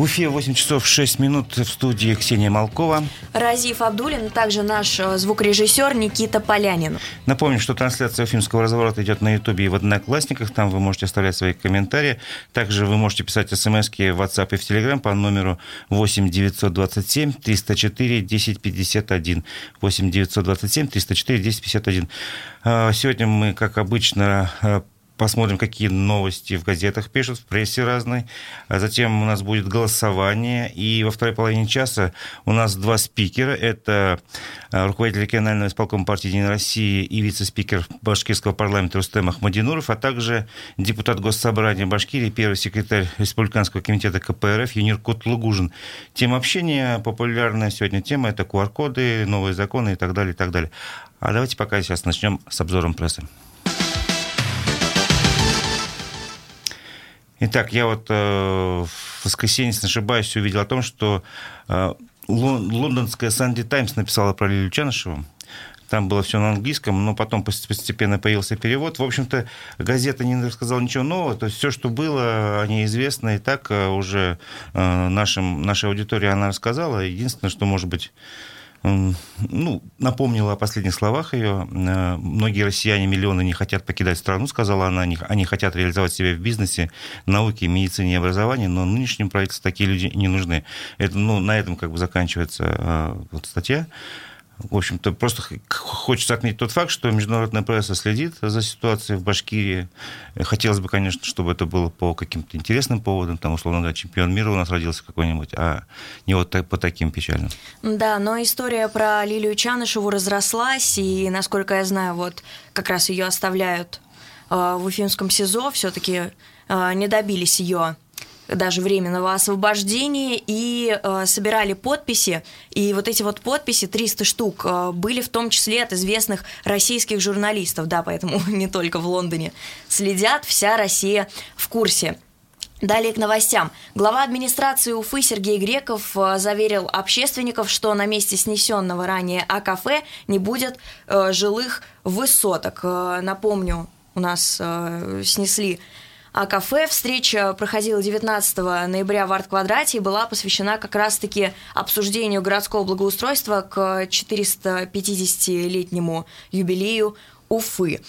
Уфе 8 часов 6 минут в студии Ксения Малкова. Разив Абдулин, также наш э, звукорежиссер Никита Полянин. Напомню, что трансляция Уфимского разворота идет на Ютубе и в Одноклассниках. Там вы можете оставлять свои комментарии. Также вы можете писать смс в WhatsApp и в Telegram по номеру 8 927 304 1051. 8 927 304 1051. Сегодня мы, как обычно, э, посмотрим, какие новости в газетах пишут, в прессе разной. А затем у нас будет голосование. И во второй половине часа у нас два спикера. Это а, руководитель регионального исполкома партии «Единая России» и вице-спикер башкирского парламента Рустем Ахмадинуров, а также депутат Госсобрания Башкирии, первый секретарь Республиканского комитета КПРФ Юнир Котлугужин. Тема общения, популярная сегодня тема, это QR-коды, новые законы и так далее, и так далее. А давайте пока сейчас начнем с обзором прессы. Итак, я вот э, в воскресенье, если не ошибаюсь, увидел о том, что э, лондонская Санди Таймс написала про Лилию Чанышеву. Там было все на английском, но потом постепенно появился перевод. В общем-то, газета не рассказала ничего нового. То есть все, что было, они известны. И так э, уже э, нашим, нашей аудитории она рассказала. Единственное, что, может быть, ну, напомнила о последних словах ее. Э, многие россияне, миллионы не хотят покидать страну, сказала она. Они хотят реализовать себя в бизнесе, науке, медицине и образовании, но нынешним правительству такие люди не нужны. Это, ну, на этом как бы заканчивается э, вот статья. В общем-то, просто хочется отметить тот факт, что международная пресса следит за ситуацией в Башкирии. Хотелось бы, конечно, чтобы это было по каким-то интересным поводам, там, условно говоря, чемпион мира у нас родился какой-нибудь, а не вот по таким печальным. Да, но история про Лилию Чанышеву разрослась, и, насколько я знаю, вот как раз ее оставляют э, в Уфимском СИЗО, все-таки э, не добились ее даже временного освобождения и э, собирали подписи. И вот эти вот подписи, 300 штук, э, были в том числе от известных российских журналистов, да, поэтому не только в Лондоне следят, вся Россия в курсе. Далее к новостям. Глава администрации Уфы Сергей Греков э, заверил общественников, что на месте снесенного ранее АКФ не будет э, жилых высоток. Э, напомню, у нас э, снесли а кафе. Встреча проходила 19 ноября в арт-квадрате и была посвящена как раз-таки обсуждению городского благоустройства к 450-летнему юбилею Уфы.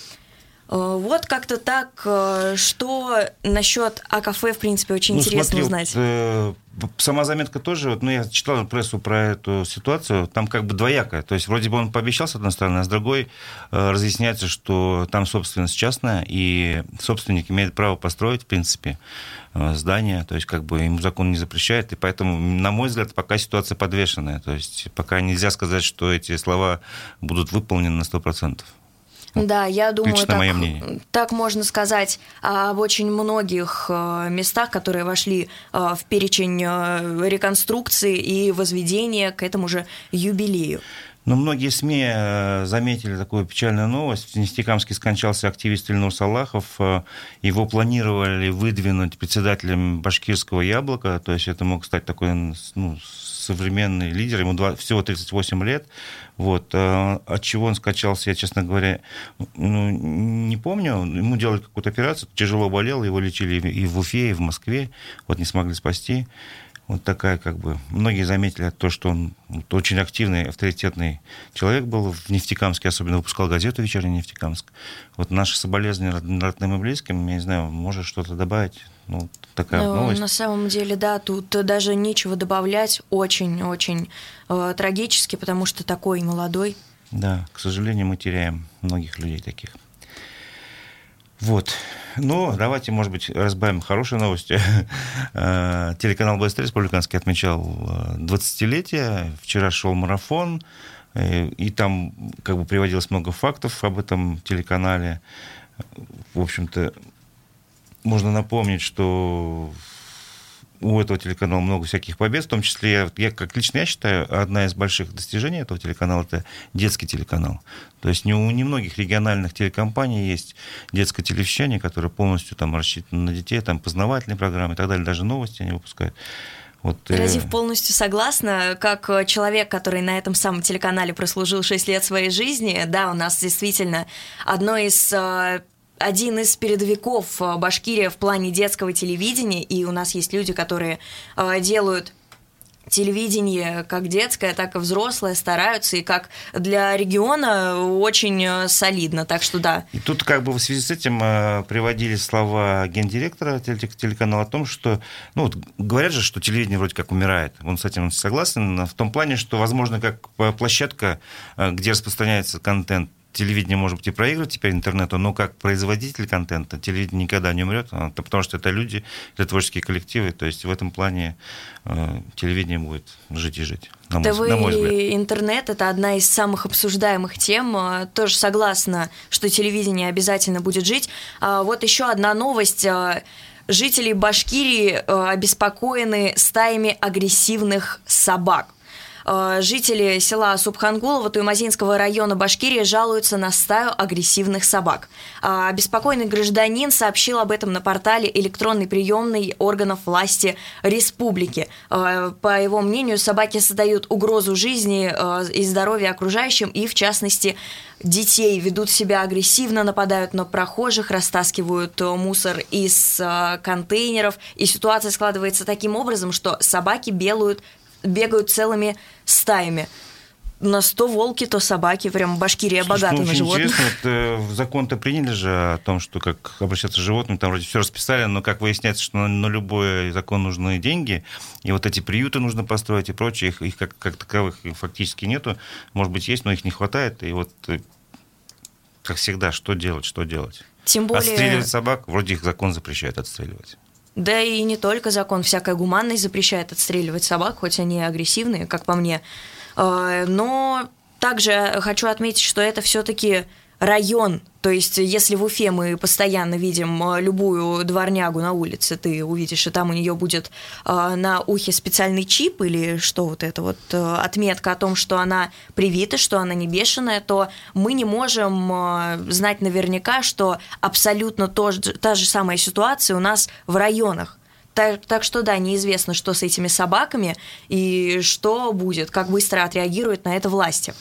Э, вот как-то так. Э, что насчет АКФ, в принципе, очень ну, интересно смотри, узнать. Вот, э, сама заметка тоже, вот, ну, я читал прессу про эту ситуацию, там как бы двоякая. То есть вроде бы он пообещал, с одной стороны, а с другой э, разъясняется, что там собственность частная, и собственник имеет право построить, в принципе, э, здание, то есть как бы ему закон не запрещает, и поэтому, на мой взгляд, пока ситуация подвешенная. То есть пока нельзя сказать, что эти слова будут выполнены на 100%. Да, я думаю, так, мое мнение. так можно сказать об очень многих э, местах, которые вошли э, в перечень э, реконструкции и возведения к этому же юбилею. Но многие СМИ заметили такую печальную новость. В Нефтекамске скончался активист Ильнур Салахов. Его планировали выдвинуть председателем башкирского яблока. То есть это мог стать такой ну, современный лидер, ему 2, всего 38 лет. Вот. А, от чего он скачался, я, честно говоря, ну, не помню. Ему делали какую-то операцию, тяжело болел, его лечили и в Уфе, и в Москве. Вот не смогли спасти. Вот такая, как бы, многие заметили то, что он очень активный, авторитетный человек был в Нефтекамске, особенно выпускал газету «Вечерний Нефтекамск». Вот наши соболезнования родным и близким, я не знаю, может что-то добавить? Ну, такая ну, новость. На самом деле, да, тут даже нечего добавлять. Очень-очень э, трагически, потому что такой молодой. Да, к сожалению, мы теряем многих людей таких. Вот. Ну, давайте, может быть, разбавим хорошие новости. Э, телеканал БСТ Республиканский отмечал 20-летие. Э, Вчера шел марафон, э, и там как бы приводилось много фактов об этом телеканале. В общем-то, можно напомнить, что у этого телеканала много всяких побед, в том числе, я, как лично я считаю, одна из больших достижений этого телеканала – это детский телеканал. То есть не у немногих региональных телекомпаний есть детское телевещание, которое полностью там рассчитано на детей, там познавательные программы и так далее, даже новости они выпускают. Вот, э, Разив полностью согласна. Как человек, который на этом самом телеканале прослужил 6 лет своей жизни, да, у нас действительно одно из э, один из передовиков Башкирия в плане детского телевидения, и у нас есть люди, которые делают телевидение как детское, так и взрослое стараются, и как для региона очень э, солидно, так что да. И тут как бы в связи с этим э, приводили слова гендиректора телеканала о том, что, ну вот говорят же, что телевидение вроде как умирает. Он с этим согласен в том плане, что, возможно, как площадка, э, где распространяется контент, телевидение, может быть, и проигрывает теперь интернету, но как производитель контента телевидение никогда не умрет, а, потому что это люди, это творческие коллективы, то есть в этом плане э, телевидение будет жить и жить. На ТВ на мой взгляд. интернет – это одна из самых обсуждаемых тем. А, тоже согласна, что телевидение обязательно будет жить. А вот еще одна новость. Жители Башкирии обеспокоены стаями агрессивных собак. Э, жители села Субхангулова Туймазинского района Башкирии жалуются на стаю агрессивных собак. Э, обеспокоенный гражданин сообщил об этом на портале электронной приемной органов власти республики. Э, по его мнению, собаки создают угрозу жизни и здоровью окружающим и, в частности, детей, ведут себя агрессивно, нападают на прохожих, растаскивают мусор из контейнеров. И ситуация складывается таким образом, что собаки белуют бегают целыми стаями на 100 волки, то собаки. Прям Башкирия Слушай, богата ну, на животных. Интересно, э, закон-то приняли же о том, что как обращаться с животными, там вроде все расписали, но как выясняется, что на, на любой закон нужны деньги, и вот эти приюты нужно построить и прочее, их, их как, как таковых фактически нету. Может быть, есть, но их не хватает. И вот, э, как всегда, что делать, что делать? Тем более... Отстреливать собак, вроде их закон запрещает отстреливать. Да и не только закон, всякая гуманность запрещает отстреливать собак, хоть они агрессивные, как по мне. А, но также хочу отметить, что это все-таки район. То есть, если в Уфе мы постоянно видим э, любую дворнягу на улице, ты увидишь, и там у нее будет э, на ухе специальный чип или что вот это вот э, отметка о том, что она привита, что она не бешеная, то мы не можем знать наверняка, что абсолютно то, та же самая ситуация у нас в районах. Так, так что да, неизвестно, что с этими собаками и что будет, как быстро отреагируют на это власти.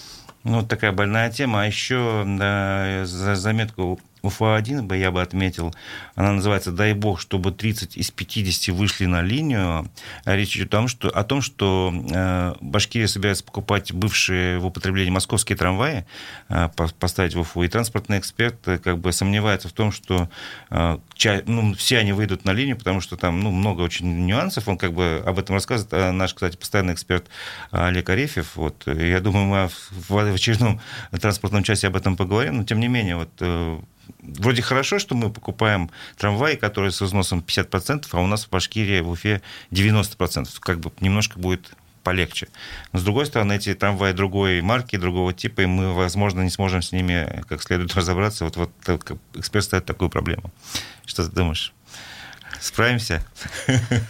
Ну, такая больная тема. А еще да, за заметку УФА-1 бы я бы отметил, она называется «Дай бог, чтобы 30 из 50 вышли на линию». Речь идет о том, что, о том, что э, Башкирия собирается покупать бывшие в употреблении московские трамваи, э, поставить в Уфу. И транспортный эксперт э, как бы сомневается в том, что э, ча, ну, все они выйдут на линию, потому что там ну, много очень нюансов. Он как бы об этом рассказывает. А наш, кстати, постоянный эксперт Олег Арефьев. Вот, я думаю, мы в, в очередном транспортном части об этом поговорим. Но, тем не менее, вот э, вроде хорошо, что мы покупаем трамваи, которые с износом 50%, а у нас в Башкирии, в Уфе 90%. Как бы немножко будет полегче. Но, с другой стороны, эти трамваи другой марки, другого типа, и мы, возможно, не сможем с ними как следует разобраться. Вот, вот эксперт ставит такую проблему. Что ты думаешь? Справимся?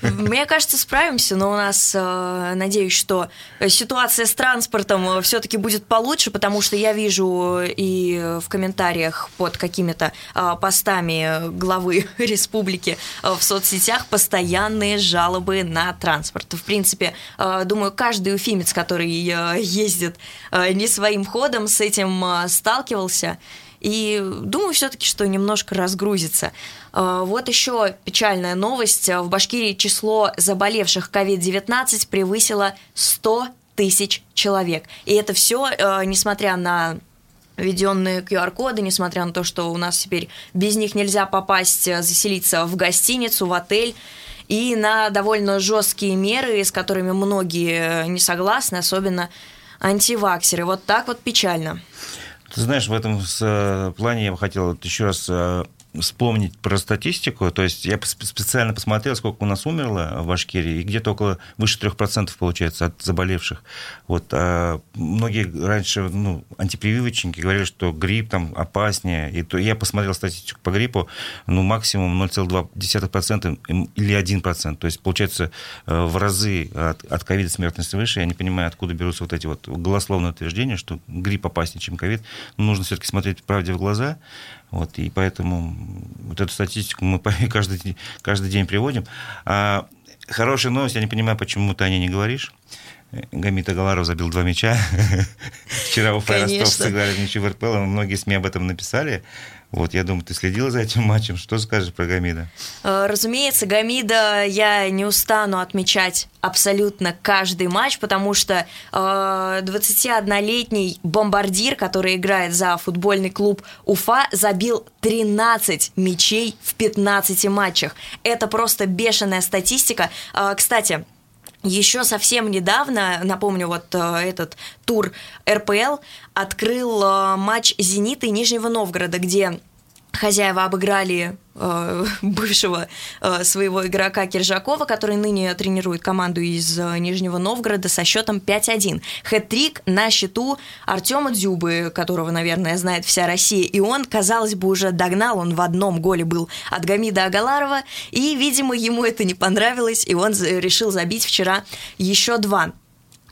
Мне кажется, справимся, но у нас, э, надеюсь, что ситуация с транспортом э, все-таки будет получше, потому что я вижу и в комментариях под какими-то э, постами главы республики в соцсетях постоянные жалобы на транспорт. В принципе, думаю, каждый уфимец, который ездит не своим ходом, с этим сталкивался. И думаю все-таки, что немножко разгрузится. А, вот еще печальная новость. В Башкирии число заболевших COVID-19 превысило 100 тысяч человек. И это все, а, несмотря на введенные QR-коды, несмотря на то, что у нас теперь без них нельзя попасть, а, заселиться в гостиницу, в отель, и на довольно жесткие меры, с которыми многие не согласны, особенно антиваксеры. Вот так вот печально. Ты знаешь, в этом э, плане я бы хотел еще раз э, вспомнить про статистику, то есть я специально посмотрел, сколько у нас умерло в Башкирии, и где-то около выше 3% получается от заболевших. Вот, а многие раньше ну, антипрививочники говорили, что грипп там опаснее, и то я посмотрел статистику по гриппу, ну, максимум 0,2% или 1%, то есть получается э, в разы от, ковида смертность выше, я не понимаю, откуда берутся вот эти вот голословные утверждения, что грипп опаснее, чем ковид, но нужно все-таки смотреть правде в глаза, вот, и поэтому вот эту статистику мы каждый, каждый день приводим. А хорошая новость, я не понимаю, почему ты о ней не говоришь. Гамит Агаларов забил два мяча. Вчера у Ростов сыграли в ничью в РПЛ, многие СМИ об этом написали. Вот, я думаю, ты следила за этим матчем. Что скажешь про Гамида? Э, разумеется, Гамида я не устану отмечать абсолютно каждый матч, потому что 21-летний э, бомбардир, который играет за футбольный клуб Уфа, забил 13 мячей в 15 матчах. Это просто бешеная статистика. Э, кстати, еще совсем недавно, напомню, вот э, этот тур РПЛ открыл э, матч «Зенита» и Нижнего Новгорода, где хозяева обыграли э, бывшего э, своего игрока Киржакова, который ныне тренирует команду из э, Нижнего Новгорода со счетом 5-1. Хэт-трик на счету Артема Дзюбы, которого, наверное, знает вся Россия. И он, казалось бы, уже догнал, он в одном голе был от Гамида Агаларова, и, видимо, ему это не понравилось, и он решил забить вчера еще два.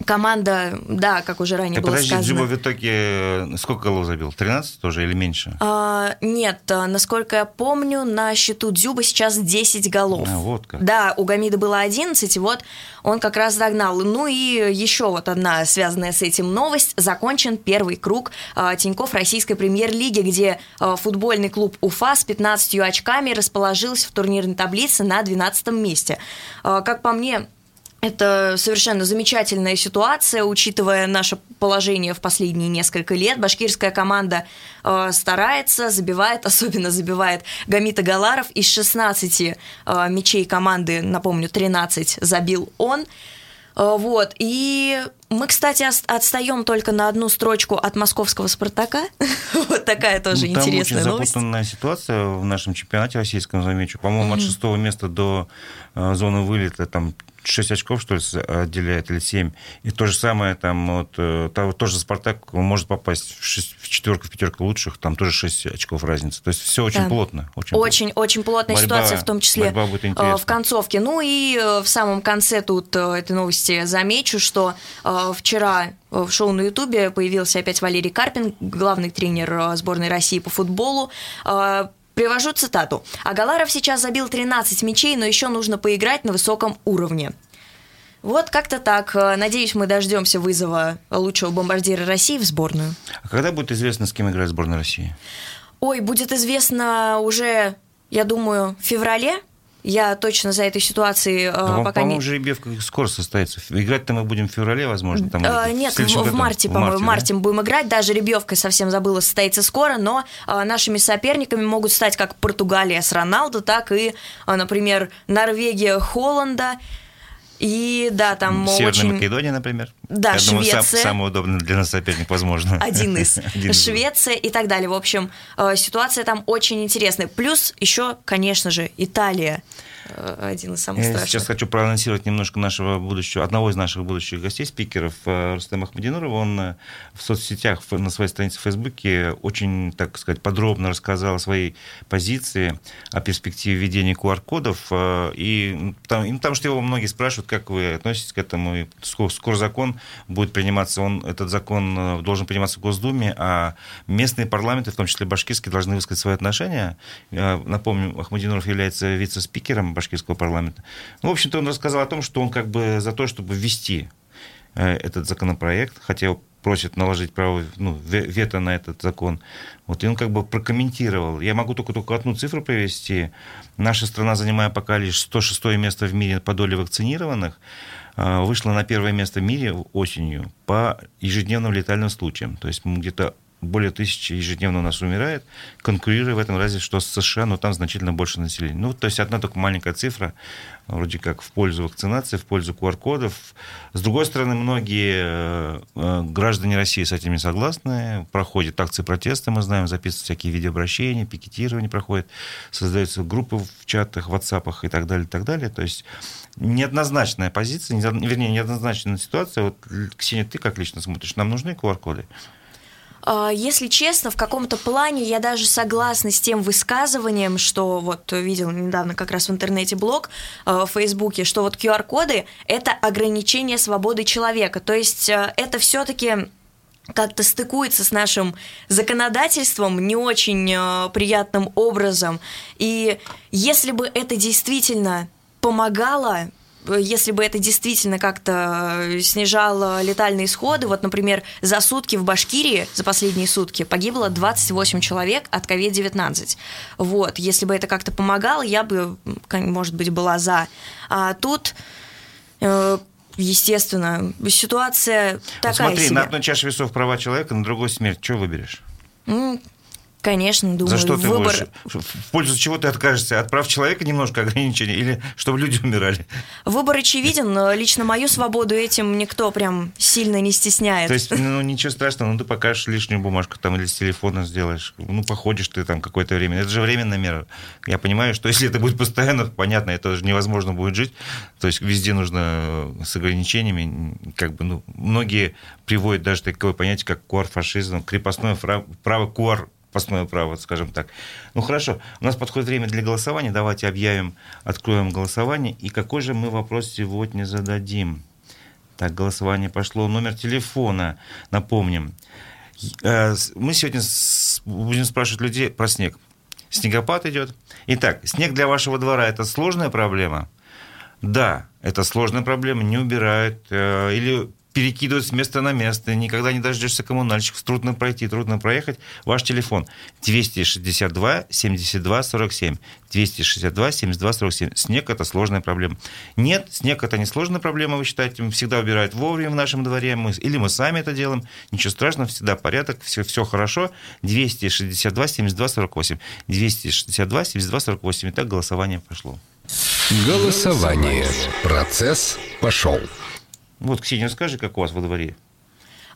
Команда, да, как уже ранее так было подожди, сказано. Дзюба в итоге э, сколько голов забил? 13 тоже или меньше? А, нет, э, насколько я помню, на счету Дзюба сейчас 10 голов. А, вот как. Да, у Гамида было 11, и вот он как раз догнал. Ну и еще вот одна связанная с этим новость. Закончен первый круг а, Тиньков российской премьер-лиги, где а, футбольный клуб Уфа с 15 очками расположился в турнирной таблице на 12 месте. А, как по мне, это совершенно замечательная ситуация, учитывая наше положение в последние несколько лет. Башкирская команда э, старается, забивает, особенно забивает Гамита Галаров. Из 16 э, мячей команды, напомню, 13 забил он. Э, вот. И мы, кстати, отстаем только на одну строчку от московского «Спартака». вот такая тоже ну, там интересная очень новость. запутанная ситуация в нашем чемпионате российском, замечу. По-моему, от шестого места до э, зоны вылета там 6 очков, что ли, отделяет, или 7. И то же самое, там, вот, э, тоже Спартак может попасть в, шесть, в четверку, в пятерку лучших, там тоже 6 очков разницы. То есть все очень да. плотно. Очень, очень, плотно. очень плотная борьба, ситуация, в том числе э, в концовке. Ну и э, в самом конце тут этой новости замечу, что вчера в шоу на Ютубе появился опять Валерий Карпин, главный тренер сборной России по футболу. Привожу цитату. «Агаларов сейчас забил 13 мячей, но еще нужно поиграть на высоком уровне». Вот как-то так. Надеюсь, мы дождемся вызова лучшего бомбардира России в сборную. А когда будет известно, с кем играет сборная России? Ой, будет известно уже, я думаю, в феврале. Я точно за этой ситуацией да, пока по-моему, не... жеребьевка скоро состоится. Играть-то мы будем в феврале, возможно. Там, а, нет, в, в марте, по-моему, в марте, да? будем играть. Даже жеребьевка совсем забыла, состоится скоро, но а, нашими соперниками могут стать как Португалия с Роналду, так и, а, например, Норвегия Холланда. И да, там Северная очень... Македония, например. Да, Я Швеция. Думаю, сам, самый удобный для нас соперник, возможно. Один из. Один Швеция и так далее. В общем, э, ситуация там очень интересная. Плюс еще, конечно же, Италия. Э, один из самых Я страшных. сейчас хочу проанонсировать немножко нашего будущего, одного из наших будущих гостей, спикеров, э, Рустема Ахмадинурова. Он э, в соцсетях, на своей странице в Фейсбуке очень, так сказать, подробно рассказал о своей позиции, о перспективе введения QR-кодов. И там, там что его многие спрашивают, как вы относитесь к этому. И скоро, скоро закон будет приниматься, он, этот закон должен приниматься в Госдуме, а местные парламенты, в том числе башкирские, должны высказать свои отношения. Напомню, Ахмадинуров является вице-спикером башкирского парламента. Ну, в общем-то, он рассказал о том, что он как бы за то, чтобы ввести э, этот законопроект, хотя просит наложить право, ну, вето на этот закон. Вот, и он как бы прокомментировал. Я могу только, только одну цифру привести. Наша страна, занимая пока лишь 106 место в мире по доле вакцинированных, э, вышла на первое место в мире осенью по ежедневным летальным случаям. То есть мы где-то более тысячи ежедневно у нас умирает, конкурируя в этом разве что с США, но там значительно больше населения. Ну, то есть одна только маленькая цифра, вроде как в пользу вакцинации, в пользу QR-кодов. С другой стороны, многие э, э, граждане России с этим не согласны. Проходят акции протеста, мы знаем, записывают всякие видеообращения, пикетирования проходят, создаются группы в чатах, в WhatsApp и так далее, и так далее. То есть неоднозначная позиция, вернее, неоднозначная ситуация. Вот, Ксения, ты как лично смотришь, нам нужны QR-коды? А, если честно, в каком-то плане я даже согласна с тем высказыванием, что вот видел недавно как раз в интернете блог а, в Фейсбуке, что вот QR-коды – это ограничение свободы человека. То есть а, это все-таки как-то стыкуется с нашим законодательством не очень приятным образом. И если бы это действительно помогало если бы это действительно как-то снижало летальные исходы, вот, например, за сутки в Башкирии, за последние сутки, погибло 28 человек от COVID-19. Вот, если бы это как-то помогало, я бы, может быть, была за. А тут э, естественно, ситуация такая Смотри, себе. на одной чаше весов права человека, на другой смерть. Что выберешь? Конечно, думаю, За что ты выбор... будешь? В пользу чего ты откажешься? От прав человека немножко ограничений или чтобы люди умирали? Выбор очевиден, но лично мою свободу этим никто прям сильно не стесняет. То есть, ну, ничего страшного, ну, ты покажешь лишнюю бумажку там или с телефона сделаешь, ну, походишь ты там какое-то время. Это же временная мера. Я понимаю, что если это будет постоянно, понятно, это же невозможно будет жить. То есть, везде нужно с ограничениями, как бы, ну, многие приводят даже такое понятие, как куар-фашизм, крепостное право куар крепостное право, скажем так. Ну хорошо, у нас подходит время для голосования. Давайте объявим, откроем голосование. И какой же мы вопрос сегодня зададим? Так, голосование пошло. Номер телефона, напомним. Э, мы сегодня будем спрашивать людей про снег. Снегопад идет. Итак, снег для вашего двора – это сложная проблема? Да, это сложная проблема, не убирают. Э, или перекидывают с места на место, никогда не дождешься коммунальщиков, трудно пройти, трудно проехать. Ваш телефон 262 72 47. 262 72 47. Снег – это сложная проблема. Нет, снег – это не сложная проблема, вы считаете, всегда убирают вовремя в нашем дворе, мы, или мы сами это делаем, ничего страшного, всегда порядок, все, все хорошо. 262 72 48. 262 72 48. Итак, голосование пошло. Голосование. Процесс пошел. Вот, Ксения, скажи, как у вас во дворе?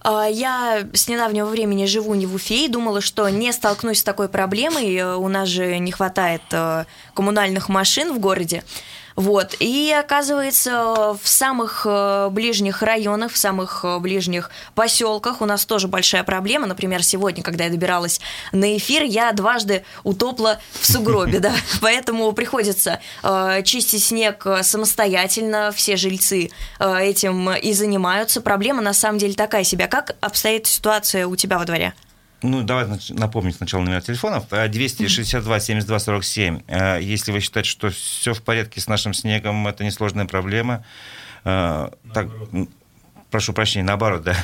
А, я с недавнего времени живу не в Уфе и думала, что не столкнусь с такой проблемой. У нас же не хватает э, коммунальных машин в городе. Вот. И оказывается, в самых э, ближних районах, в самых э, ближних поселках у нас тоже большая проблема. Например, сегодня, когда я добиралась на эфир, я дважды утопла в сугробе, да. Поэтому приходится э, чистить снег самостоятельно. Все жильцы этим и занимаются. Проблема на самом деле такая себе. Как обстоит ситуация у тебя во дворе? Ну, давай напомнить сначала номер телефонов. 262 72 47. Если вы считаете, что все в порядке с нашим снегом, это несложная проблема. Э, так, прошу прощения, наоборот, да.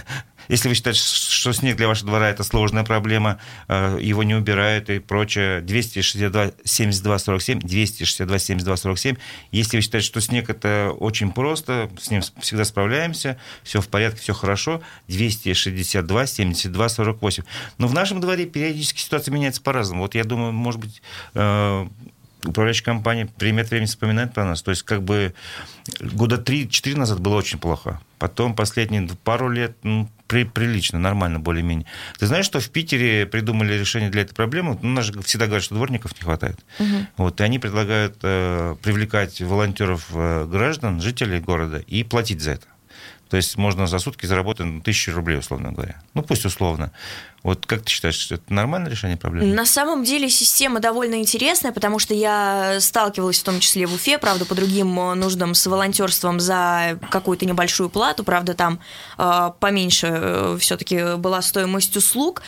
Если вы считаете, что снег для вашего двора это сложная проблема, его не убирают и прочее, 262 72 47, 262 72 47. Если вы считаете, что снег это очень просто, с ним всегда справляемся, все в порядке, все хорошо, 262 72 48. Но в нашем дворе периодически ситуация меняется по-разному. Вот я думаю, может быть, э, управляющая компания время от времени вспоминает про нас. То есть, как бы года 3-4 назад было очень плохо. Потом последние пару лет ну, при, прилично, нормально, более-менее. Ты знаешь, что в Питере придумали решение для этой проблемы? Ну, у нас же всегда говорят, что дворников не хватает. Угу. Вот, и они предлагают э, привлекать волонтеров э, граждан, жителей города, и платить за это. То есть можно за сутки заработать тысячу рублей, условно говоря. Ну, пусть условно. Вот как ты считаешь, это нормальное решение проблемы? На самом деле система довольно интересная, потому что я сталкивалась в том числе в Уфе, правда, по другим э, нуждам с волонтерством за какую-то небольшую плату, правда, там э, поменьше э, все-таки была стоимость услуг.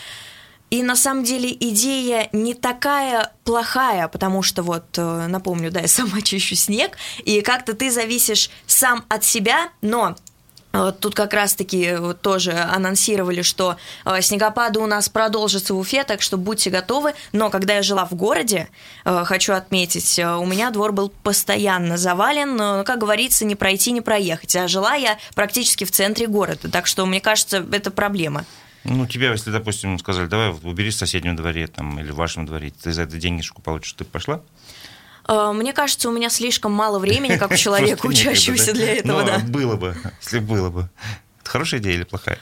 И на самом деле идея не такая плохая, потому что вот, э, напомню, да, я сама чищу снег, и как-то ты зависишь сам от себя, но Тут как раз-таки тоже анонсировали, что э, снегопады у нас продолжатся в Уфе, так что будьте готовы. Но когда я жила в городе, э, хочу отметить, э, у меня двор был постоянно завален, но, как говорится, не пройти, не проехать. А жила я практически в центре города, так что, мне кажется, это проблема. Ну, тебя, если, допустим, сказали, давай убери в соседнем дворе там, или в вашем дворе, ты за это денежку получишь, ты пошла? Э, мне кажется, у меня слишком мало времени, как у человека, учащегося для этого, да. Было бы, если было бы. Это хорошая идея или плохая?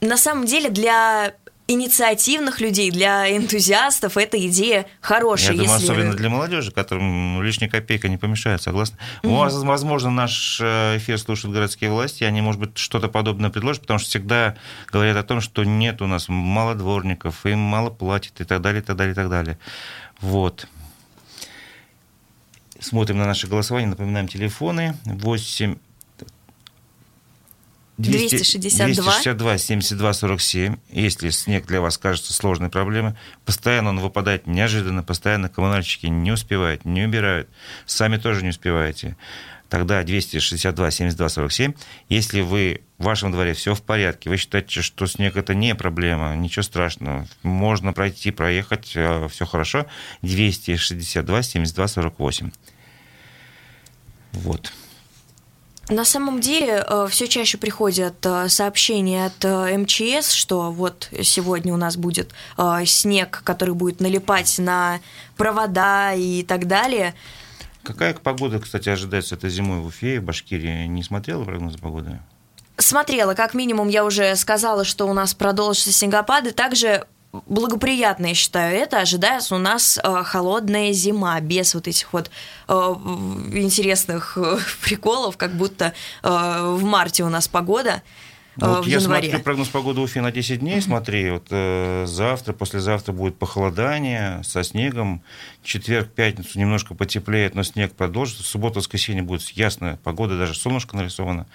На самом деле, для инициативных людей, для энтузиастов эта идея хорошая. Я думаю, если... особенно для молодежи, которым ну, лишняя копейка не помешает, согласна? Mm-hmm. Возможно, наш э, эфир слушают городские власти, они, может быть, что-то подобное предложат, потому что всегда говорят о том, что нет у нас мало дворников, им мало платят и так далее, и так далее, и так далее. Вот. Смотрим на наше голосование, напоминаем телефоны 8 262. 262 72 47. Если снег для вас кажется сложной проблемой, постоянно он выпадает неожиданно, постоянно коммунальщики не успевают, не убирают, сами тоже не успеваете. тогда 262 72 47. Если вы в вашем дворе все в порядке, вы считаете, что снег это не проблема, ничего страшного, можно пройти, проехать, э, все хорошо, 262 72 48. Вот. На самом деле э, все чаще приходят э, сообщения от МЧС, что вот сегодня у нас будет снег, который будет налипать на провода и так далее. Какая погода, кстати, ожидается этой зимой в Уфе, в Башкирии? Не смотрела прогнозы погоды? Смотрела, как минимум я уже сказала, что у нас продолжатся снегопады. Также благоприятно, я считаю, это ожидается у нас э, холодная зима, без вот этих вот э, интересных э, приколов, как будто э, в марте у нас погода. Ну, вот в я январе. смотрю прогноз погоды Уфи на 10 дней, смотри, вот э, завтра, послезавтра будет похолодание со снегом, четверг, пятницу немножко потеплеет, но снег продолжится, суббота, воскресенье будет ясная погода, даже солнышко нарисовано.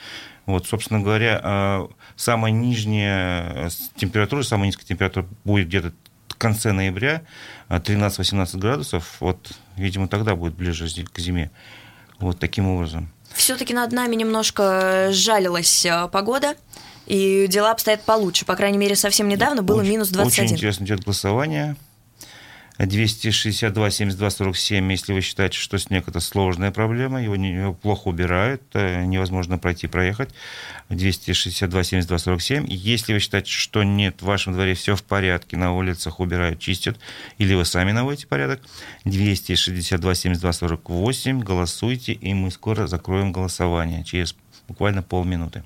Вот, собственно говоря, э, самая нижняя э, температура, самая низкая температура будет где-то в конце ноября, 13-18 э, градусов, вот, видимо, тогда будет ближе к зиме. Вот таким образом. Все-таки над нами немножко жалилась погода и дела обстоят получше. По крайней мере, совсем недавно было очень, минус 21. Очень интересно идет голосование. 262, 72, 47, если вы считаете, что снег это сложная проблема, его, не, его плохо убирают, э, невозможно пройти, проехать. 262, 72, 47. Если вы считаете, что нет, в вашем дворе все в порядке, на улицах убирают, чистят, или вы сами наводите порядок, 262, 72, 48, голосуйте, и мы скоро закроем голосование через буквально полминуты.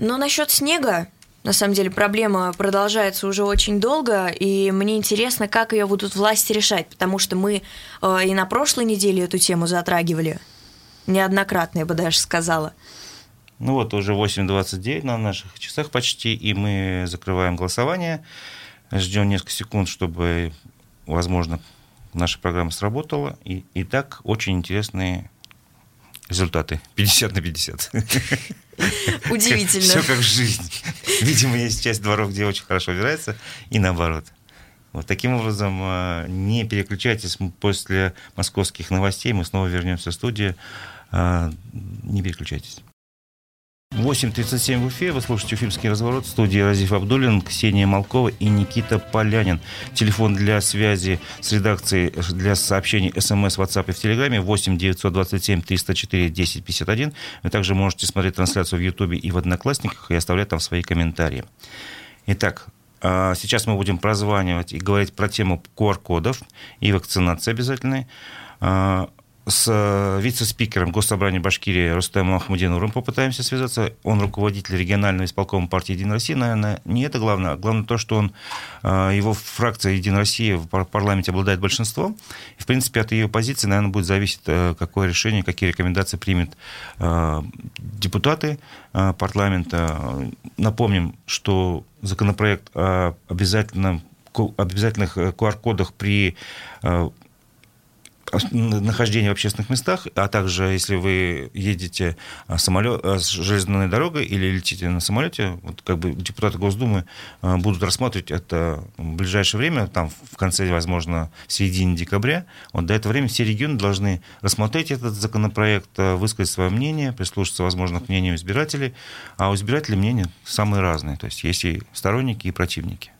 Но насчет снега, на самом деле, проблема продолжается уже очень долго, и мне интересно, как ее будут власти решать, потому что мы э, и на прошлой неделе эту тему затрагивали. Неоднократно, я бы даже сказала. Ну вот, уже 8.29 на наших часах почти, и мы закрываем голосование. Ждем несколько секунд, чтобы, возможно, наша программа сработала. И, и так очень интересные результаты. 50 на 50. Удивительно. Все как жизнь. Видимо, есть часть дворов, где очень хорошо убирается, и наоборот. Вот таким образом, а, не переключайтесь после московских новостей, мы снова вернемся в студию. А, не переключайтесь. 8.37 в Уфе. Вы слушаете «Уфимский разворот» в студии Разиф Абдулин, Ксения Малкова и Никита Полянин. Телефон для связи с редакцией для сообщений СМС, WhatsApp и в Телеграме 8 927 304 10 51. Вы также можете смотреть трансляцию в Ютубе и в Одноклассниках и оставлять там свои комментарии. Итак, а, сейчас мы будем прозванивать и говорить про тему QR-кодов и вакцинации обязательной. С э, вице-спикером Госсобрания Башкирии Рустемом Ахмадинуром попытаемся связаться. Он руководитель регионального исполкома партии «Единая Россия». Наверное, не это главное. Главное то, что он, э, его фракция «Единая Россия» в парламенте обладает большинством. И, в принципе, от ее позиции, наверное, будет зависеть, э, какое решение, какие рекомендации примет депутаты парламента. Напомним, что законопроект о обязательном обязательных QR-кодах при нахождения в общественных местах, а также если вы едете а, самолет, а, с железной дорогой или летите на самолете, вот как бы депутаты Госдумы а, будут рассматривать это в ближайшее время, там в конце, возможно, в середине декабря. Вот до этого времени все регионы должны рассмотреть этот законопроект, высказать свое мнение, прислушаться, возможно, к мнению избирателей. А у избирателей мнения самые разные. То есть есть и сторонники, и противники.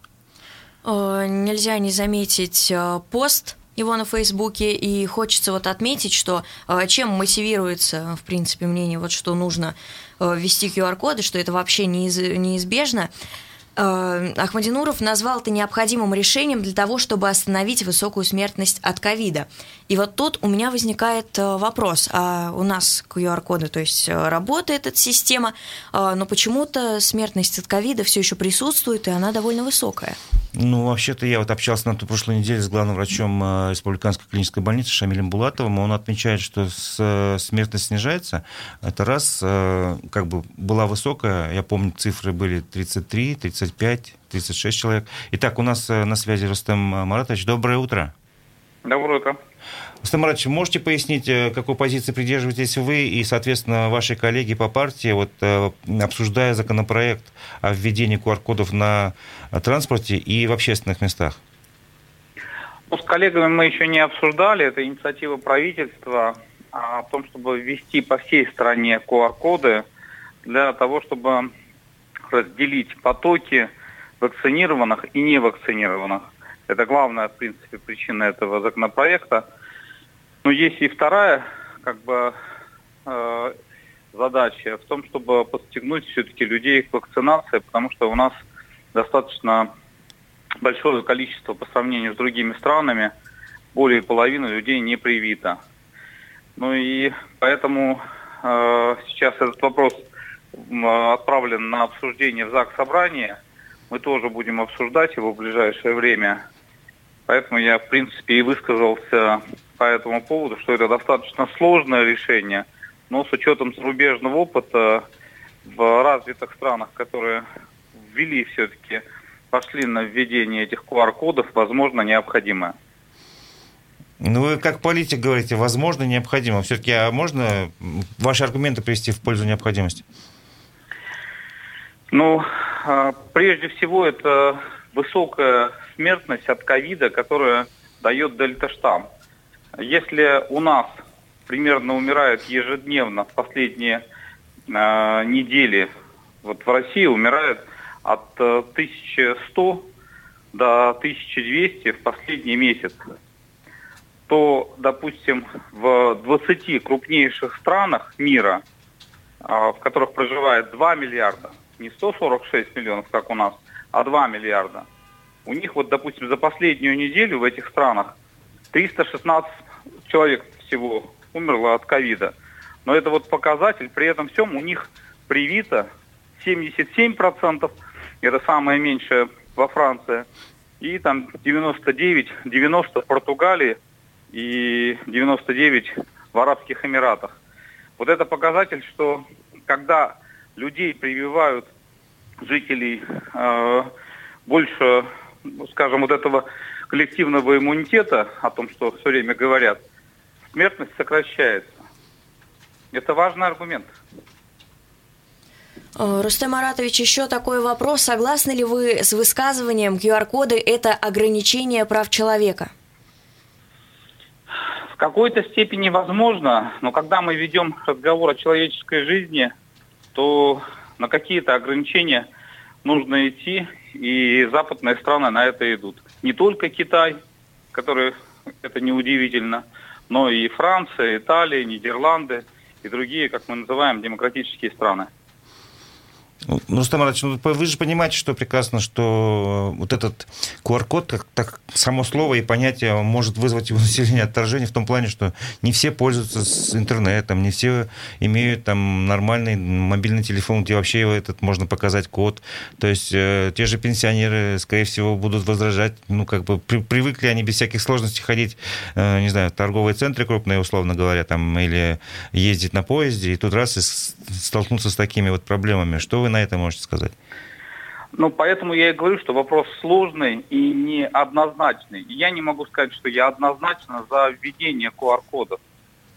Нельзя не заметить пост его на Фейсбуке, и хочется вот отметить, что э, чем мотивируется, в принципе, мнение, вот что нужно э, ввести QR-коды, что это вообще неизбежно. Э, Ахмадинуров назвал это необходимым решением для того, чтобы остановить высокую смертность от ковида. И вот тут у меня возникает вопрос, а у нас QR-коды, то есть работает эта система, но почему-то смертность от ковида все еще присутствует, и она довольно высокая. Ну, вообще-то я вот общался на прошлой неделе с главным врачом э, Республиканской клинической больницы Шамилем Булатовым. Он отмечает, что э, смертность снижается. Это раз, э, как бы была высокая, я помню, цифры были 33, 35, 36 человек. Итак, у нас на связи Рустем Маратович. Доброе утро. Доброе утро. Рустам можете пояснить, какой позиции придерживаетесь вы и, соответственно, ваши коллеги по партии, вот, обсуждая законопроект о введении QR-кодов на транспорте и в общественных местах? Ну, с коллегами мы еще не обсуждали. Это инициатива правительства. о том, чтобы ввести по всей стране QR-коды для того, чтобы разделить потоки вакцинированных и невакцинированных. Это главная, в принципе, причина этого законопроекта. Но есть и вторая, как бы, э, задача в том, чтобы подстегнуть все-таки людей к вакцинации, потому что у нас достаточно большое количество по сравнению с другими странами, более половины людей не привито. Ну и поэтому э, сейчас этот вопрос отправлен на обсуждение в ЗАГС собрания. Мы тоже будем обсуждать его в ближайшее время. Поэтому я, в принципе, и высказался по этому поводу, что это достаточно сложное решение, но с учетом зарубежного опыта в развитых странах, которые ввели все-таки, пошли на введение этих QR-кодов, возможно, необходимое. Ну, вы как политик говорите, возможно, необходимо. Все-таки а можно ваши аргументы привести в пользу необходимости? Ну, а, прежде всего, это высокая смертность от ковида, которая дает дельта-штамм. Если у нас примерно умирает ежедневно в последние э, недели, вот в России умирает от 1100 э, до 1200 в последний месяц, то, допустим, в 20 крупнейших странах мира, а, в которых проживает 2 миллиарда, не 146 миллионов, как у нас, а 2 миллиарда, у них вот, допустим, за последнюю неделю в этих странах 316 человек всего умерло от ковида. Но это вот показатель, при этом всем у них привито 77%, это самое меньшее во Франции, и там 99, 90 в Португалии, и 99 в Арабских Эмиратах. Вот это показатель, что когда людей прививают жителей э, больше, скажем, вот этого коллективного иммунитета, о том, что все время говорят, смертность сокращается. Это важный аргумент. Э, Рустем Маратович, еще такой вопрос. Согласны ли вы с высказыванием QR-коды – это ограничение прав человека? какой-то степени возможно, но когда мы ведем разговор о человеческой жизни, то на какие-то ограничения нужно идти, и западные страны на это идут. Не только Китай, который, это неудивительно, но и Франция, Италия, Нидерланды и другие, как мы называем, демократические страны. Ну, Рустам Маратович, ну, вы же понимаете, что прекрасно, что вот этот QR-код, как, так, само слово и понятие может вызвать у населения отторжение в том плане, что не все пользуются с интернетом, не все имеют там нормальный мобильный телефон, где вообще этот можно показать код. То есть э, те же пенсионеры, скорее всего, будут возражать, ну, как бы при, привыкли они без всяких сложностей ходить, э, не знаю, в торговые центры крупные, условно говоря, там, или ездить на поезде, и тут раз и столкнуться с такими вот проблемами. Что вы на это можете сказать? Ну, поэтому я и говорю, что вопрос сложный и неоднозначный. я не могу сказать, что я однозначно за введение QR-кодов.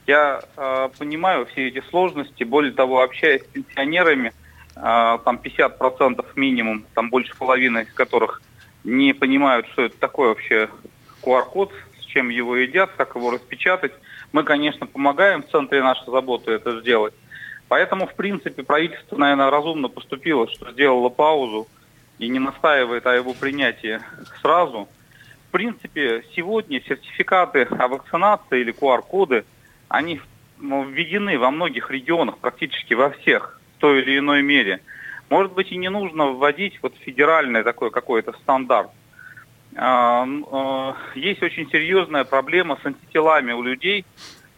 Я э, понимаю все эти сложности, более того, общаясь с пенсионерами, э, там 50% минимум, там больше половины из которых не понимают, что это такое вообще QR-код, с чем его едят, как его распечатать. Мы, конечно, помогаем в центре нашей заботы это сделать. Поэтому, в принципе, правительство, наверное, разумно поступило, что сделало паузу и не настаивает о его принятии сразу. В принципе, сегодня сертификаты о вакцинации или QR-коды, они ну, введены во многих регионах, практически во всех, в той или иной мере. Может быть, и не нужно вводить вот федеральный такой какой-то стандарт. А, а, есть очень серьезная проблема с антителами у людей,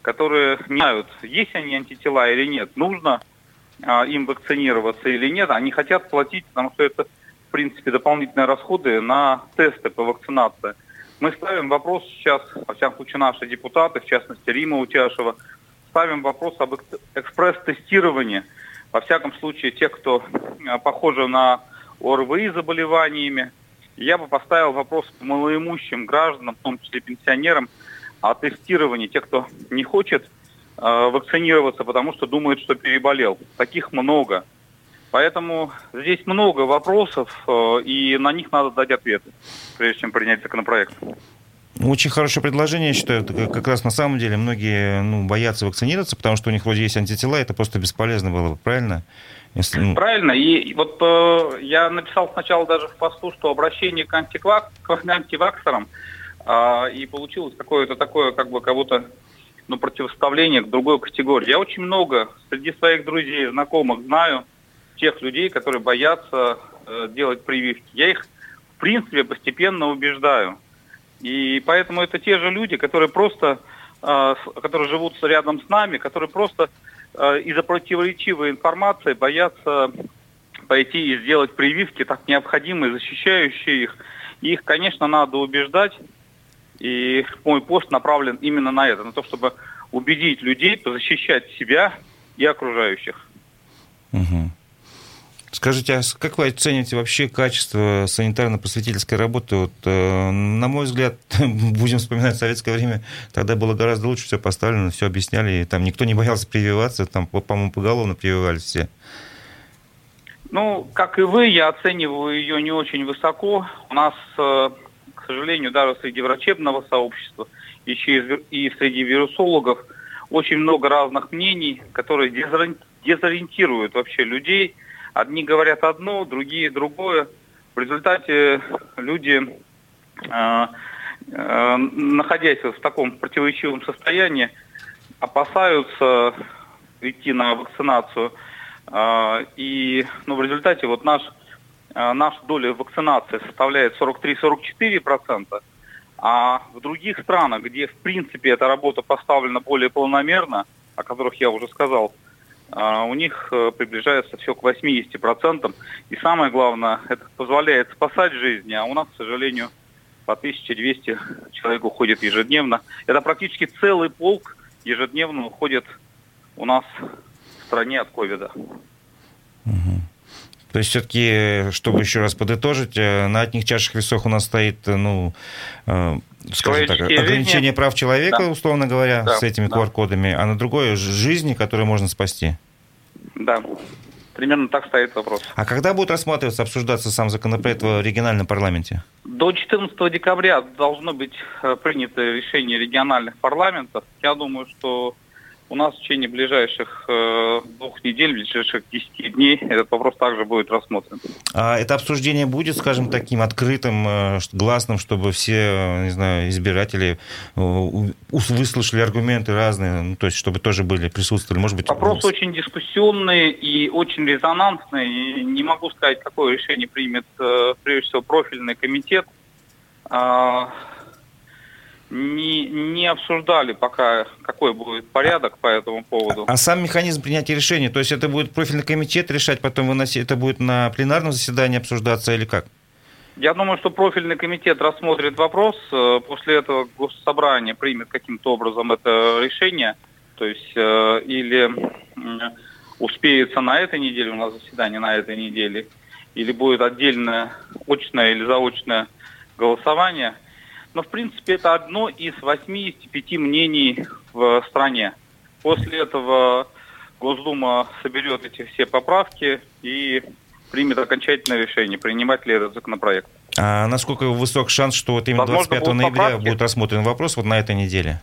которые знают, есть они антитела или нет, нужно а, им вакцинироваться или нет. Они хотят платить, потому что это, в принципе, дополнительные расходы на тесты по вакцинации. Мы ставим вопрос сейчас, во всяком случае, наши депутаты, в частности, Рима Утяшева, ставим вопрос об экспресс-тестировании. Во всяком случае, тех, кто а, похожи на ОРВИ заболеваниями. Я бы поставил вопрос малоимущим гражданам, в том числе пенсионерам, о тестировании тех, кто не хочет э, вакцинироваться, потому что думает, что переболел. Таких много. Поэтому здесь много вопросов, э, и на них надо дать ответы, прежде чем принять законопроект. Очень хорошее предложение, я считаю. Как раз на самом деле многие ну, боятся вакцинироваться, потому что у них вроде есть антитела, это просто бесполезно было бы, правильно? Если, ну... Правильно. И вот э, я написал сначала даже в посту, что обращение к, антивак... к антиваксерам, э, и получилось какое-то такое, как бы, как будто ну, противоставление к другой категории. Я очень много среди своих друзей, знакомых знаю тех людей, которые боятся э, делать прививки. Я их, в принципе, постепенно убеждаю. И поэтому это те же люди, которые просто, э, которые живут рядом с нами, которые просто э, из-за противоречивой информации боятся пойти и сделать прививки, так необходимые, защищающие их. И их, конечно, надо убеждать. И мой пост направлен именно на это, на то, чтобы убедить людей защищать себя и окружающих. Угу. Скажите, а как вы оцените вообще качество санитарно-просветительской работы? Вот, э, на мой взгляд, будем вспоминать советское время, тогда было гораздо лучше все поставлено, все объясняли, и там никто не боялся прививаться, там, по-моему, поголовно прививались все. Ну, как и вы, я оцениваю ее не очень высоко. У нас, э, к сожалению, даже среди врачебного сообщества, еще и среди вирусологов, очень много разных мнений, которые дезориентируют вообще людей – Одни говорят одно, другие другое. В результате люди, э, э, находясь в таком противоречивом состоянии, опасаются идти на вакцинацию. Э, и ну, в результате вот наш, э, наша доля вакцинации составляет 43-44%, а в других странах, где в принципе эта работа поставлена более полномерно, о которых я уже сказал, а у них э, приближается все к 80%. И самое главное, это позволяет спасать жизни, а у нас, к сожалению, по 1200 человек уходит ежедневно. Это практически целый полк ежедневно уходит у нас в стране от ковида. Угу. То есть все-таки, чтобы еще раз подытожить, э, на одних чашах весов у нас стоит, э, ну, скажем так, ограничение прав человека, да. условно говоря, да, с этими да. QR-кодами, а на другое жизни, которые можно спасти. Да, примерно так стоит вопрос. А когда будет рассматриваться, обсуждаться сам законопроект в региональном парламенте? До 14 декабря должно быть э, принято решение региональных парламентов. Я думаю, что у нас в течение ближайших э, двух недель, ближайших 10 дней этот вопрос также будет рассмотрен. А это обсуждение будет, скажем, таким открытым, э, гласным, чтобы все, не знаю, избиратели э, выслушали аргументы разные, ну, то есть чтобы тоже были, присутствовали, может быть... Вопрос очень дискуссионный и очень резонансный. И не могу сказать, какое решение примет, э, прежде всего, профильный комитет. Не, не обсуждали пока, какой будет порядок по этому поводу. А, а сам механизм принятия решения, то есть это будет профильный комитет решать, потом выносить, это будет на пленарном заседании обсуждаться или как? Я думаю, что профильный комитет рассмотрит вопрос, э, после этого госсобрание примет каким-то образом это решение, то есть э, или успеется на этой неделе, у нас заседание на этой неделе, или будет отдельное очное или заочное голосование – но, в принципе, это одно из 85 мнений в стране. После этого Госдума соберет эти все поправки и примет окончательное решение, принимать ли этот законопроект. А насколько высок шанс, что вот именно Возможно, 25 ноября поправки. будет рассмотрен вопрос вот на этой неделе?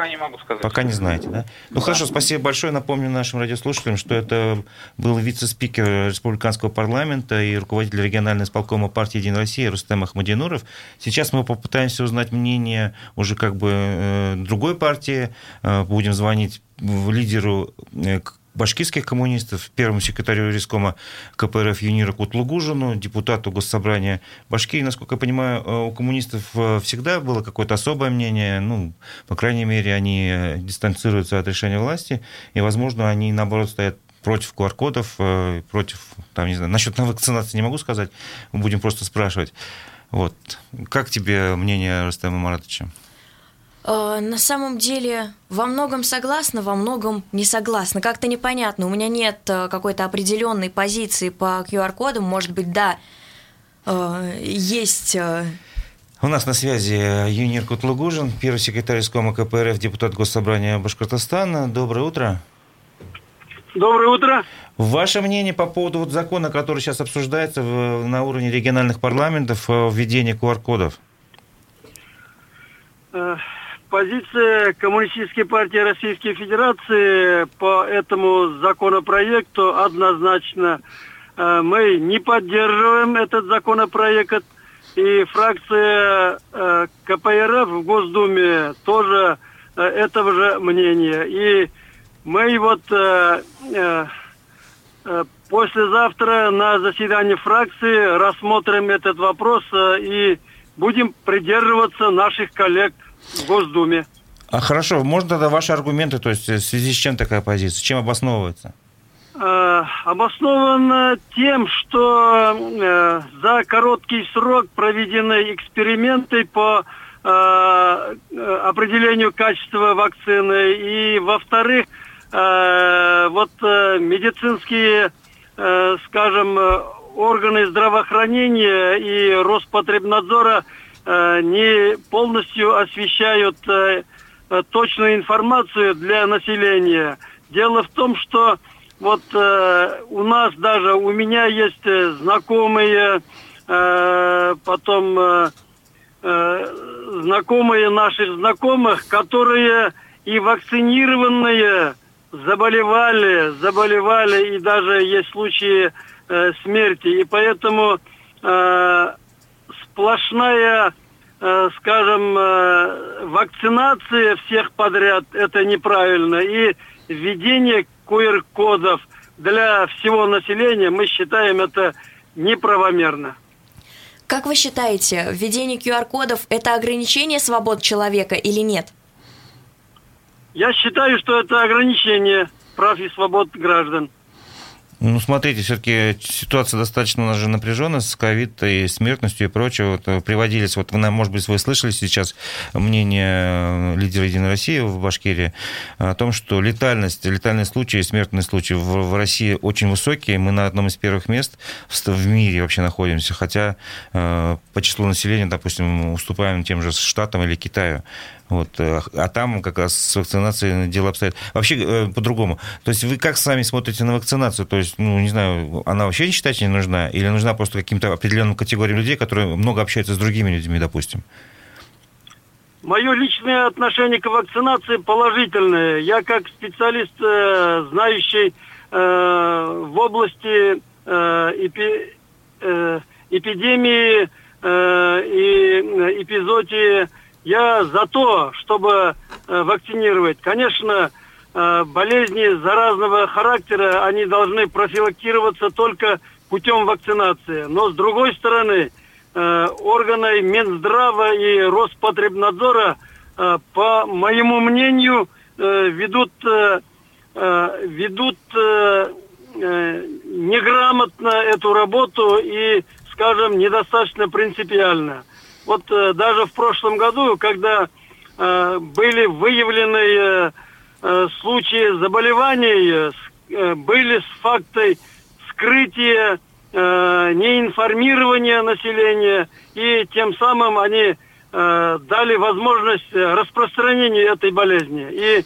Пока не могу сказать. Пока не знаете, да? Ну да. хорошо, спасибо большое. Напомню нашим радиослушателям, что это был вице-спикер Республиканского парламента и руководитель регионального исполкома партии «Единая Россия» Рустем Ахмадинуров. Сейчас мы попытаемся узнать мнение уже как бы э, другой партии. Э, будем звонить лидеру э, башкирских коммунистов, первому секретарю Рискома КПРФ Юнира Кутлугужину, депутату Госсобрания Башкирии. Насколько я понимаю, э, у коммунистов э, всегда было какое-то особое мнение, ну, по крайней мере, они э, дистанцируются от решения власти, и, возможно, они, наоборот, стоят против QR-кодов, против, там, не знаю, насчет вакцинации не могу сказать, будем просто спрашивать. Вот. Как тебе мнение Рустема Маратовича? Э, на самом деле во многом согласна, во многом не согласна. Как-то непонятно. У меня нет э, какой-то определенной позиции по QR-кодам. Может быть, да, э, есть... У нас на связи Юнир Кутлугужин, первый секретарь Искома КПРФ, депутат Госсобрания Башкортостана. Доброе утро. Доброе утро. Ваше мнение по поводу вот закона, который сейчас обсуждается на уровне региональных парламентов, введения QR-кодов? Э, позиция Коммунистической партии Российской Федерации по этому законопроекту однозначно. Э, мы не поддерживаем этот законопроект. И фракция э, КПРФ в Госдуме тоже этого же мнения. И мы вот послезавтра на заседании фракции рассмотрим этот вопрос и будем придерживаться наших коллег в Госдуме. А хорошо, можно тогда ваши аргументы, то есть в связи с чем такая позиция, чем обосновывается? Э, обоснован тем, что э, за короткий срок проведены эксперименты по э, определению качества вакцины. И, во-вторых, э, вот э, медицинские, э, скажем, органы здравоохранения и Роспотребнадзора э, не полностью освещают э, точную информацию для населения. Дело в том, что вот э, у нас даже, у меня есть знакомые, потом знакомые наших знакомых, которые и вакцинированные заболевали, заболевали, и даже есть случаи э, смерти. И поэтому э, сплошная, э, скажем, э, вакцинация всех подряд – это неправильно. И введение QR-кодов для всего населения, мы считаем это неправомерно. Как вы считаете, введение QR-кодов – это ограничение свобод человека или нет? Я считаю, что это ограничение прав и свобод граждан. Ну, смотрите, все-таки ситуация достаточно у нас же напряженная с ковид и смертностью и прочее. Вот, э, приводились, вот, вы, может быть, вы слышали сейчас мнение э, лидера Единой России в Башкирии о том, что летальность, летальные случаи, смертные случаи в, в России очень высокие. Мы на одном из первых мест в, в мире вообще находимся, хотя э, по числу населения, допустим, уступаем тем же Штатам или Китаю. Вот, э, а там как раз с вакцинацией дело обстоит. Вообще э, по-другому. То есть вы как сами смотрите на вакцинацию? То есть, ну, не знаю, она вообще не считаете не нужна? Или нужна просто каким-то определенным категориям людей, которые много общаются с другими людьми, допустим? Мое личное отношение к вакцинации положительное. Я как специалист, э, знающий в области эпи, эпидемии и эпизодии я за то, чтобы э, вакцинировать. Конечно, э, болезни заразного характера, они должны профилактироваться только путем вакцинации. Но с другой стороны, э, органы Минздрава и Роспотребнадзора, по моему мнению, ведут, ведут неграмотно эту работу и, скажем, недостаточно принципиально. Вот э, даже в прошлом году, когда э, были выявлены э, случаи заболеваний, были с фактой скрытия, неинформирования населения, и тем самым они дали возможность распространения этой болезни. И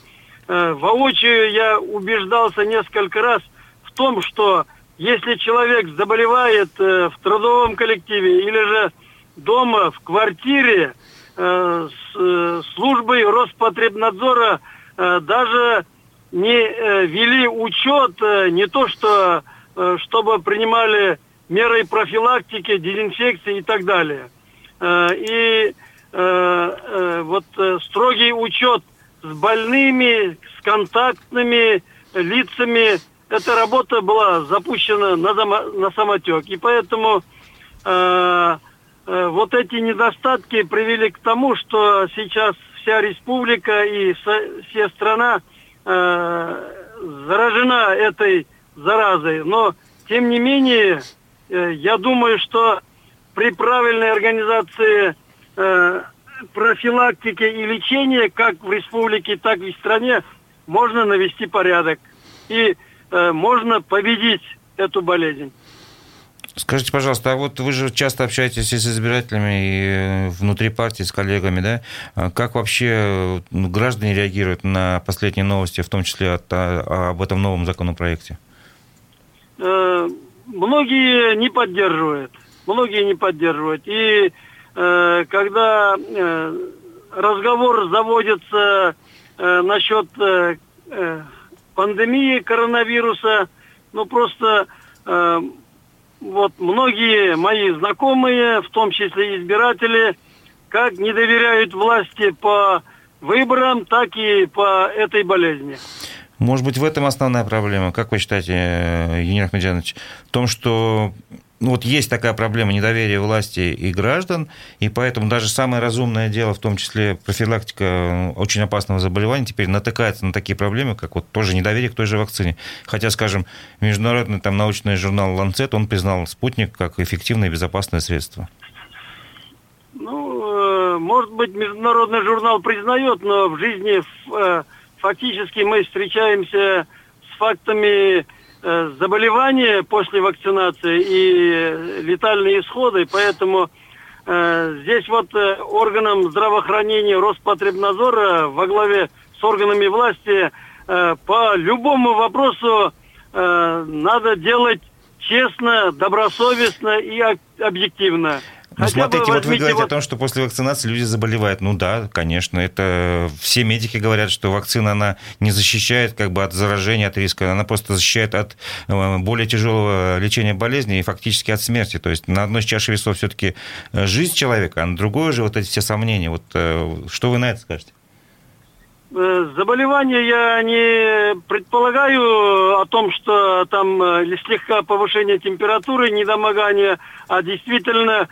воочию я убеждался несколько раз в том, что если человек заболевает в трудовом коллективе или же дома, в квартире э, с э, службой Роспотребнадзора э, даже не вели учет, не то что, чтобы принимали меры профилактики, дезинфекции и так далее. И вот строгий учет с больными, с контактными лицами, эта работа была запущена на, самотек. И поэтому вот эти недостатки привели к тому, что сейчас вся республика и вся страна э, заражена этой заразой. Но, тем не менее, э, я думаю, что при правильной организации э, профилактики и лечения, как в республике, так и в стране, можно навести порядок. И э, можно победить эту болезнь. Скажите, пожалуйста, а вот вы же часто общаетесь и с избирателями, и э, внутри партии, с коллегами, да? А как вообще ну, граждане реагируют на последние новости, в том числе от, а, об этом новом законопроекте? Э, многие не поддерживают. Многие не поддерживают. И э, когда разговор заводится э, насчет э, э, пандемии коронавируса. Ну, просто э, вот многие мои знакомые, в том числе избиратели, как не доверяют власти по выборам, так и по этой болезни. Может быть, в этом основная проблема. Как вы считаете, Евгений Ахмедянович, в том, что ну, вот есть такая проблема недоверия власти и граждан, и поэтому даже самое разумное дело, в том числе профилактика э, очень опасного заболевания, теперь натыкается на такие проблемы, как вот тоже недоверие к той же вакцине. Хотя, скажем, международный там, научный журнал Lancet, он признал спутник как эффективное и безопасное средство. Ну, э, может быть, международный журнал признает, но в жизни фактически мы встречаемся с фактами э, заболевания после вакцинации и летальные исходы, поэтому э, здесь вот э, органам здравоохранения Роспотребнадзора во главе с органами власти э, по любому вопросу э, надо делать честно, добросовестно и объективно. Ну, смотрите, вот вы говорите вот... о том, что после вакцинации люди заболевают. Ну да, конечно, это все медики говорят, что вакцина, она не защищает как бы от заражения, от риска, она просто защищает от э, более тяжелого лечения болезни и фактически от смерти. То есть на одной из чаши весов все-таки э, жизнь человека, а на другой же вот эти все сомнения. Вот э, что вы на это скажете? Заболевания я не предполагаю о том, что там слегка повышение температуры, недомогание, а действительно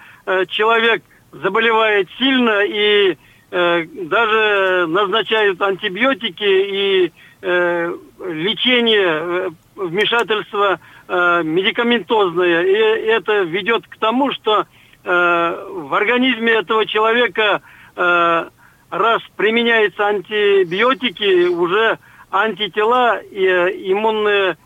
человек заболевает сильно и э, даже назначают антибиотики и э, лечение, э, вмешательство э, медикаментозное. И это ведет к тому, что э, в организме этого человека э, раз применяются антибиотики, уже антитела и э, иммунные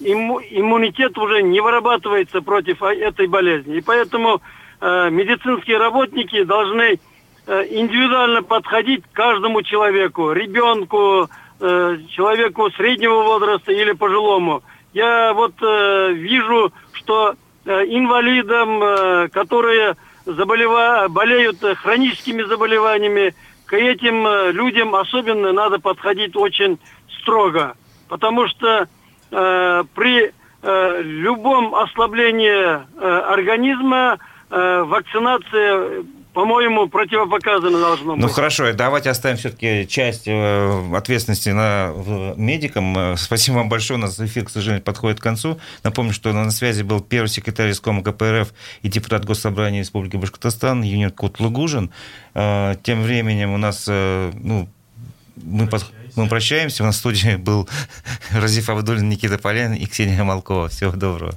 имму, иммунитет уже не вырабатывается против этой болезни. И поэтому Э, медицинские работники должны э, индивидуально подходить к каждому человеку, ребенку, э, человеку среднего возраста или пожилому. Я вот вижу, что инвалидам, которые заболева... болеют хроническими заболеваниями, к этим людям особенно надо подходить очень строго, потому что э, при э, любом ослаблении э, организма Э, вакцинация по-моему, противопоказано должно быть. Ну хорошо, давайте оставим все-таки часть э, ответственности на медикам. Э, спасибо вам большое. У нас эфир, к сожалению, подходит к концу. Напомню, что на связи был первый секретарь Искома КПРФ и депутат Госсобрания Республики Башкортостан Юнир Кутлугужин. Тем временем у нас ну, мы, под... мы прощаемся. У нас в студии был Разиф Абдулин, Никита Полян и Ксения Малкова. Всего доброго.